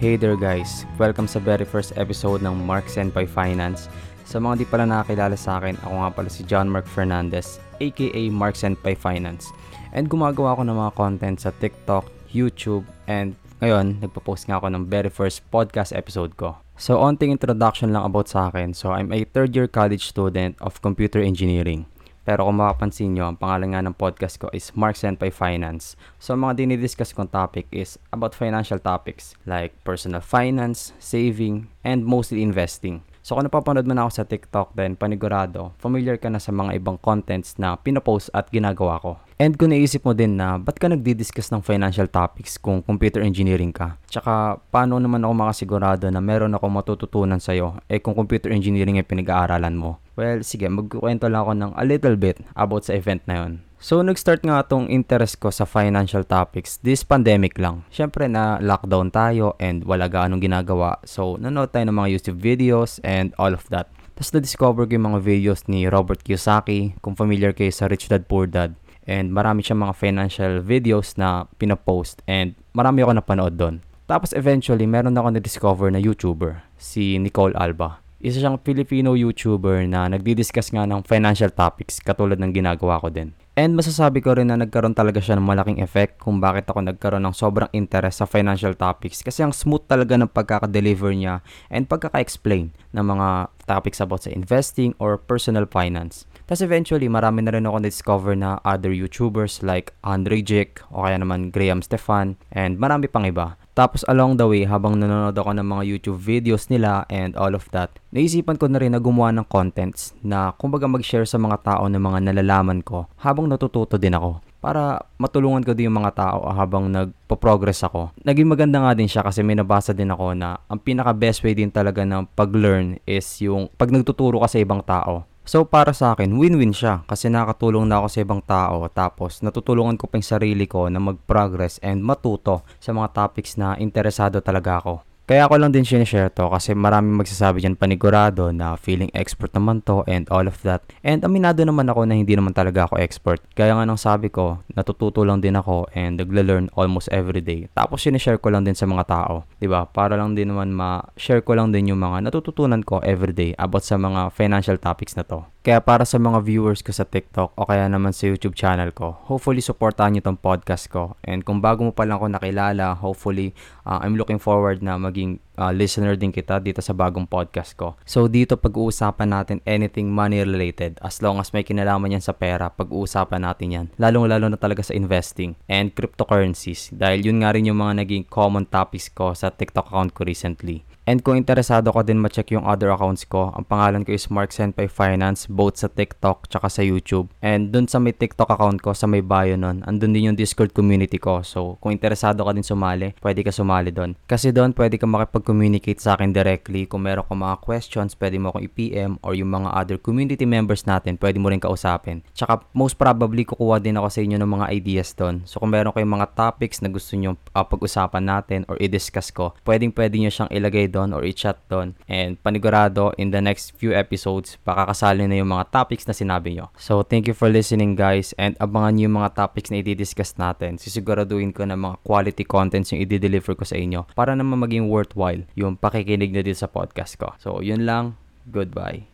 Hey there guys! Welcome sa very first episode ng Mark Senpai Finance. Sa mga di pala nakakilala sa akin, ako nga pala si John Mark Fernandez, aka Mark Senpai Finance. And gumagawa ako ng mga content sa TikTok, YouTube, and ngayon, nagpo-post nga ako ng very first podcast episode ko. So, onting introduction lang about sa akin. So, I'm a third year college student of computer engineering. Pero kung makapansin nyo, ang pangalan nga ng podcast ko is Mark Senpai Finance. So, ang mga dinidiscuss kong topic is about financial topics like personal finance, saving, and mostly investing. So kung napapanood mo na ako sa TikTok then panigurado, familiar ka na sa mga ibang contents na pinopost at ginagawa ko. And kung naisip mo din na ba't ka nagdi-discuss ng financial topics kung computer engineering ka? Tsaka paano naman ako makasigurado na meron ako matututunan sa'yo eh kung computer engineering ay pinag-aaralan mo? Well, sige, magkukwento lang ako ng a little bit about sa event na yon. So, nag-start nga itong interest ko sa financial topics this pandemic lang. Siyempre na lockdown tayo and wala gaanong ginagawa. So, nanood tayo ng mga YouTube videos and all of that. Tapos na-discover ko yung mga videos ni Robert Kiyosaki, kung familiar kayo sa Rich Dad Poor Dad. And marami siyang mga financial videos na pinapost and marami ako napanood doon. Tapos eventually, meron ako na-discover na YouTuber, si Nicole Alba. Isa siyang Filipino YouTuber na nagdi-discuss nga ng financial topics katulad ng ginagawa ko din. And masasabi ko rin na nagkaroon talaga siya ng malaking effect kung bakit ako nagkaroon ng sobrang interest sa financial topics kasi ang smooth talaga ng pagkaka-deliver niya and pagkaka-explain ng mga topics about sa investing or personal finance. Tapos eventually, marami na rin ako na-discover na other YouTubers like Andre Jick o kaya naman Graham Stefan and marami pang iba. Tapos along the way, habang nanonood ako ng mga YouTube videos nila and all of that, naisipan ko na rin na gumawa ng contents na kumbaga mag-share sa mga tao ng mga nalalaman ko habang natututo din ako para matulungan ko din yung mga tao habang nagpo-progress ako. Naging maganda nga din siya kasi may nabasa din ako na ang pinaka best way din talaga ng pag-learn is yung pag nagtuturo ka sa ibang tao. So para sa akin, win-win siya kasi nakatulong na ako sa ibang tao tapos natutulungan ko pa yung sarili ko na mag-progress and matuto sa mga topics na interesado talaga ako. Kaya ako lang din sinishare to kasi maraming magsasabi dyan panigurado na feeling expert naman to and all of that. And aminado naman ako na hindi naman talaga ako expert. Kaya nga nang sabi ko, natututo lang din ako and nagle-learn almost every day. Tapos sinishare ko lang din sa mga tao. ba diba? Para lang din naman ma-share ko lang din yung mga natututunan ko every day about sa mga financial topics na to. Kaya para sa mga viewers ko sa TikTok o kaya naman sa YouTube channel ko, hopefully supportahan nyo tong podcast ko. And kung bago mo pa lang ako nakilala, hopefully uh, I'm looking forward na maging uh, listener din kita dito sa bagong podcast ko. So dito pag-uusapan natin anything money related as long as may kinalaman yan sa pera, pag-uusapan natin yan. Lalong-lalo na talaga sa investing and cryptocurrencies dahil yun nga rin yung mga naging common topics ko sa TikTok account ko recently. And kung interesado ka din ma-check yung other accounts ko, ang pangalan ko is Mark Senpai Finance, both sa TikTok tsaka sa YouTube. And dun sa may TikTok account ko, sa may bio nun, andun din yung Discord community ko. So, kung interesado ka din sumali, pwede ka sumali doon. Kasi doon, pwede ka makipag-communicate sa akin directly. Kung meron ka mga questions, pwede mo akong i-PM or yung mga other community members natin, pwede mo rin kausapin. Tsaka, most probably, kukuha din ako sa inyo ng mga ideas doon. So, kung meron kayong mga topics na gusto nyo uh, pag-usapan natin or i-discuss ko, pwedeng pwede nyo siyang ilagay doon doon or i-chat doon. And panigurado, in the next few episodes, pakakasali na yung mga topics na sinabi nyo. So, thank you for listening guys and abangan nyo yung mga topics na i-discuss natin. Sisiguraduhin ko na mga quality contents yung i-deliver ko sa inyo para naman maging worthwhile yung pakikinig na dito sa podcast ko. So, yun lang. Goodbye.